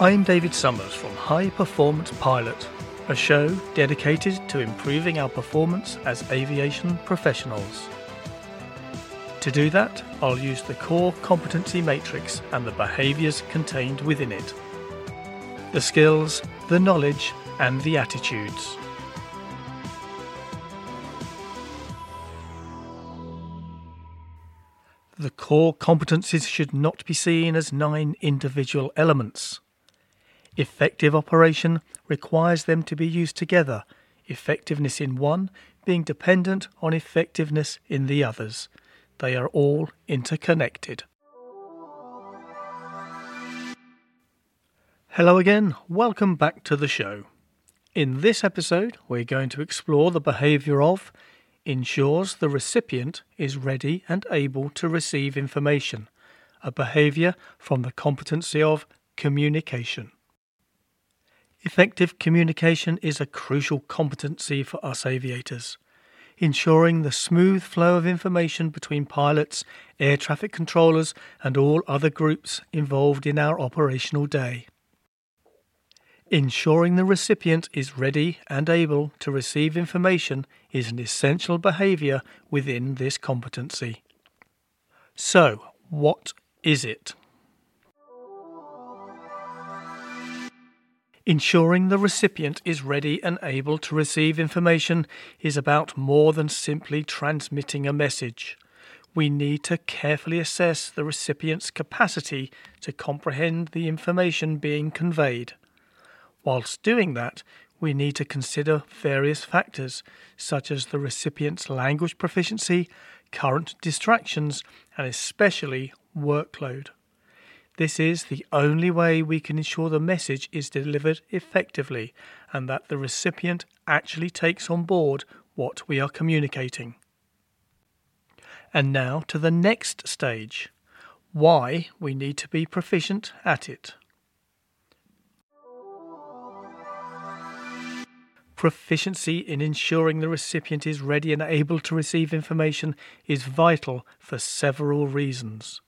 I'm David Summers from High Performance Pilot, a show dedicated to improving our performance as aviation professionals. To do that, I'll use the core competency matrix and the behaviours contained within it. The skills, the knowledge, and the attitudes. The core competencies should not be seen as nine individual elements. Effective operation requires them to be used together, effectiveness in one being dependent on effectiveness in the others. They are all interconnected. Hello again, welcome back to the show. In this episode, we're going to explore the behaviour of ensures the recipient is ready and able to receive information, a behaviour from the competency of communication. Effective communication is a crucial competency for us aviators, ensuring the smooth flow of information between pilots, air traffic controllers, and all other groups involved in our operational day. Ensuring the recipient is ready and able to receive information is an essential behaviour within this competency. So, what is it? Ensuring the recipient is ready and able to receive information is about more than simply transmitting a message. We need to carefully assess the recipient's capacity to comprehend the information being conveyed. Whilst doing that, we need to consider various factors such as the recipient's language proficiency, current distractions, and especially workload. This is the only way we can ensure the message is delivered effectively and that the recipient actually takes on board what we are communicating. And now to the next stage why we need to be proficient at it. Proficiency in ensuring the recipient is ready and able to receive information is vital for several reasons.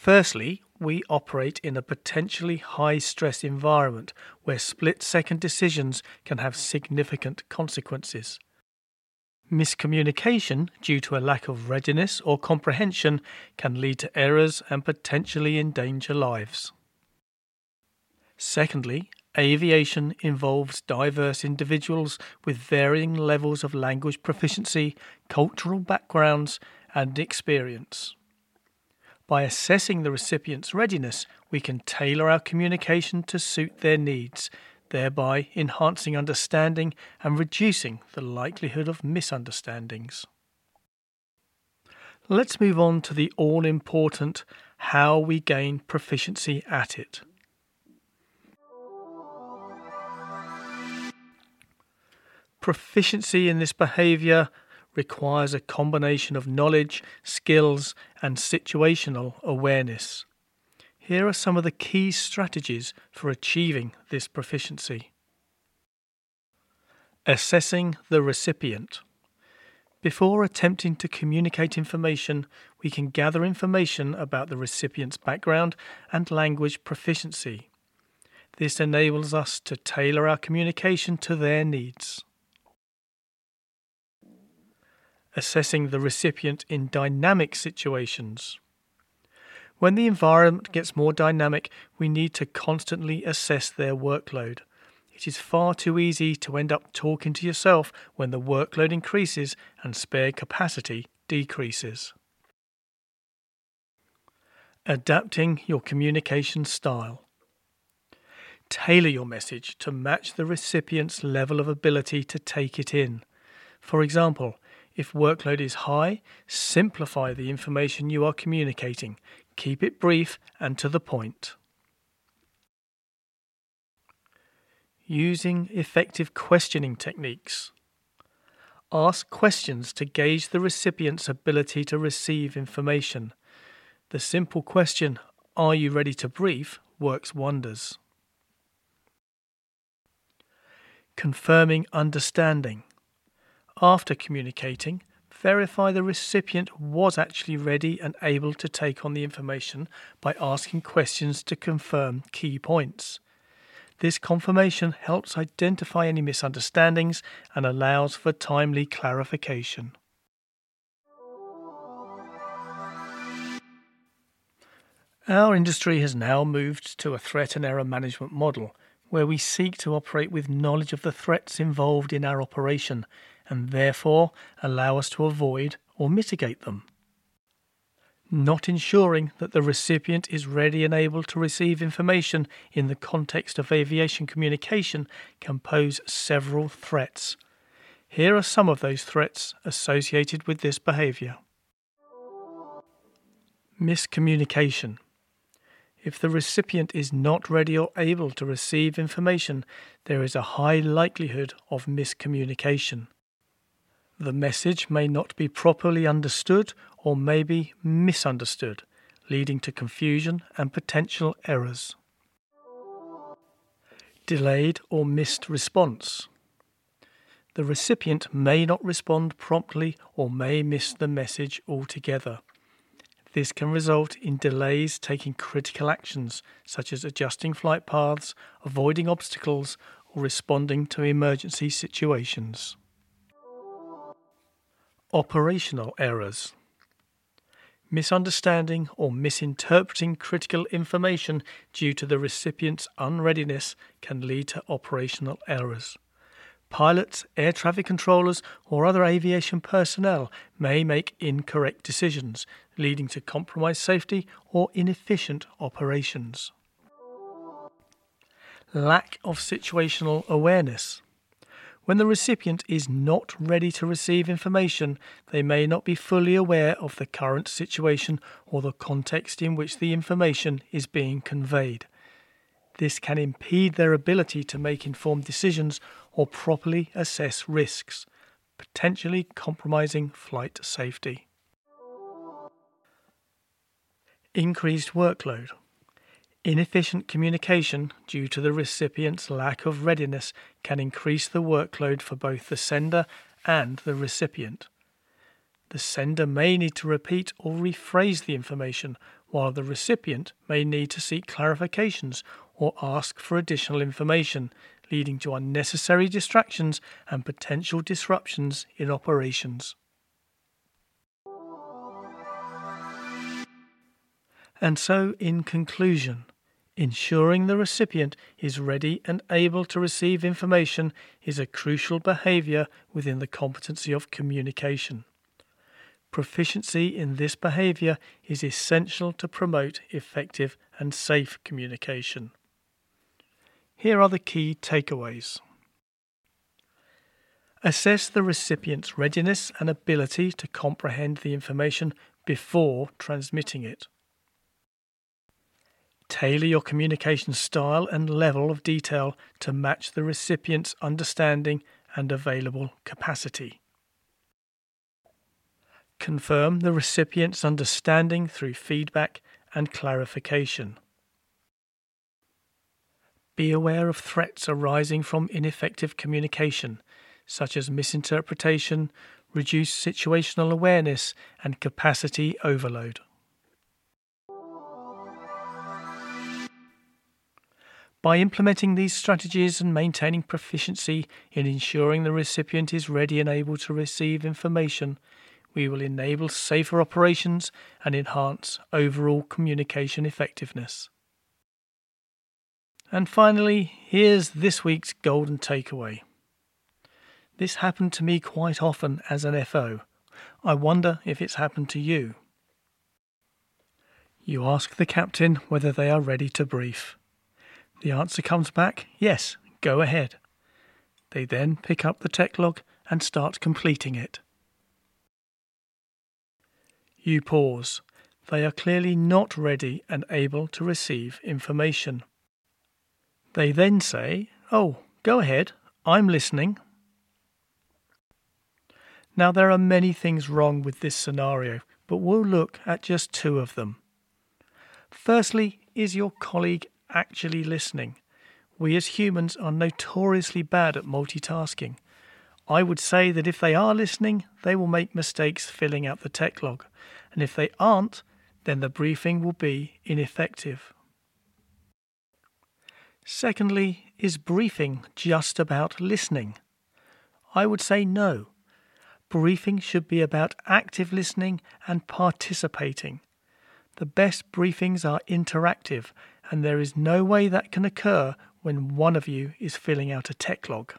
Firstly, we operate in a potentially high stress environment where split second decisions can have significant consequences. Miscommunication due to a lack of readiness or comprehension can lead to errors and potentially endanger lives. Secondly, Aviation involves diverse individuals with varying levels of language proficiency, cultural backgrounds, and experience. By assessing the recipient's readiness, we can tailor our communication to suit their needs, thereby enhancing understanding and reducing the likelihood of misunderstandings. Let's move on to the all important how we gain proficiency at it. Proficiency in this behaviour requires a combination of knowledge, skills, and situational awareness. Here are some of the key strategies for achieving this proficiency. Assessing the recipient. Before attempting to communicate information, we can gather information about the recipient's background and language proficiency. This enables us to tailor our communication to their needs assessing the recipient in dynamic situations. When the environment gets more dynamic, we need to constantly assess their workload. It is far too easy to end up talking to yourself when the workload increases and spare capacity decreases. Adapting your communication style. Tailor your message to match the recipient's level of ability to take it in. For example, if workload is high, simplify the information you are communicating. Keep it brief and to the point. Using effective questioning techniques. Ask questions to gauge the recipient's ability to receive information. The simple question, Are you ready to brief? works wonders. Confirming understanding. After communicating, verify the recipient was actually ready and able to take on the information by asking questions to confirm key points. This confirmation helps identify any misunderstandings and allows for timely clarification. Our industry has now moved to a threat and error management model where we seek to operate with knowledge of the threats involved in our operation and therefore allow us to avoid or mitigate them. Not ensuring that the recipient is ready and able to receive information in the context of aviation communication can pose several threats. Here are some of those threats associated with this behaviour. Miscommunication. If the recipient is not ready or able to receive information, there is a high likelihood of miscommunication. The message may not be properly understood or may be misunderstood, leading to confusion and potential errors. Delayed or missed response. The recipient may not respond promptly or may miss the message altogether. This can result in delays taking critical actions such as adjusting flight paths, avoiding obstacles, or responding to emergency situations. Operational errors. Misunderstanding or misinterpreting critical information due to the recipient's unreadiness can lead to operational errors. Pilots, air traffic controllers, or other aviation personnel may make incorrect decisions, leading to compromised safety or inefficient operations. Lack of situational awareness. When the recipient is not ready to receive information, they may not be fully aware of the current situation or the context in which the information is being conveyed. This can impede their ability to make informed decisions or properly assess risks, potentially compromising flight safety. Increased workload. Inefficient communication due to the recipient's lack of readiness can increase the workload for both the sender and the recipient. The sender may need to repeat or rephrase the information, while the recipient may need to seek clarifications or ask for additional information, leading to unnecessary distractions and potential disruptions in operations. And so, in conclusion, ensuring the recipient is ready and able to receive information is a crucial behaviour within the competency of communication. Proficiency in this behaviour is essential to promote effective and safe communication. Here are the key takeaways. Assess the recipient's readiness and ability to comprehend the information before transmitting it. Tailor your communication style and level of detail to match the recipient's understanding and available capacity. Confirm the recipient's understanding through feedback and clarification. Be aware of threats arising from ineffective communication, such as misinterpretation, reduced situational awareness, and capacity overload. By implementing these strategies and maintaining proficiency in ensuring the recipient is ready and able to receive information, we will enable safer operations and enhance overall communication effectiveness. And finally, here's this week's golden takeaway. This happened to me quite often as an FO. I wonder if it's happened to you. You ask the captain whether they are ready to brief. The answer comes back, yes, go ahead. They then pick up the tech log and start completing it. You pause. They are clearly not ready and able to receive information. They then say, Oh, go ahead, I'm listening. Now, there are many things wrong with this scenario, but we'll look at just two of them. Firstly, is your colleague actually listening? We as humans are notoriously bad at multitasking. I would say that if they are listening, they will make mistakes filling out the tech log, and if they aren't, then the briefing will be ineffective. Secondly, is briefing just about listening? I would say no. Briefing should be about active listening and participating. The best briefings are interactive, and there is no way that can occur when one of you is filling out a tech log.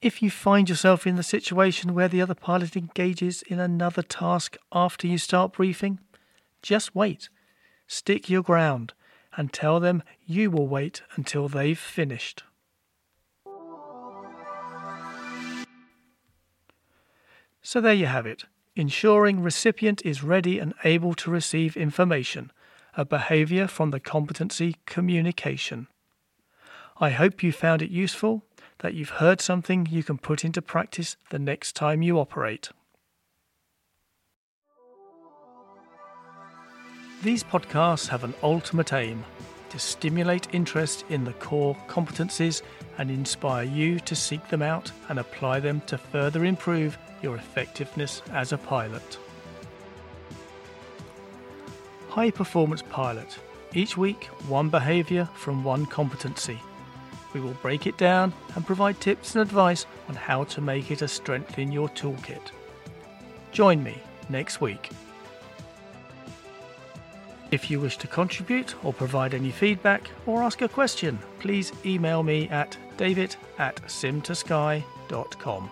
If you find yourself in the situation where the other pilot engages in another task after you start briefing, just wait. Stick your ground and tell them you will wait until they've finished. So there you have it. Ensuring recipient is ready and able to receive information, a behaviour from the competency communication. I hope you found it useful, that you've heard something you can put into practice the next time you operate. These podcasts have an ultimate aim to stimulate interest in the core competencies and inspire you to seek them out and apply them to further improve your effectiveness as a pilot. High Performance Pilot. Each week, one behaviour from one competency. We will break it down and provide tips and advice on how to make it a strength in your toolkit. Join me next week. If you wish to contribute or provide any feedback or ask a question, please email me at david at sim2sky.com.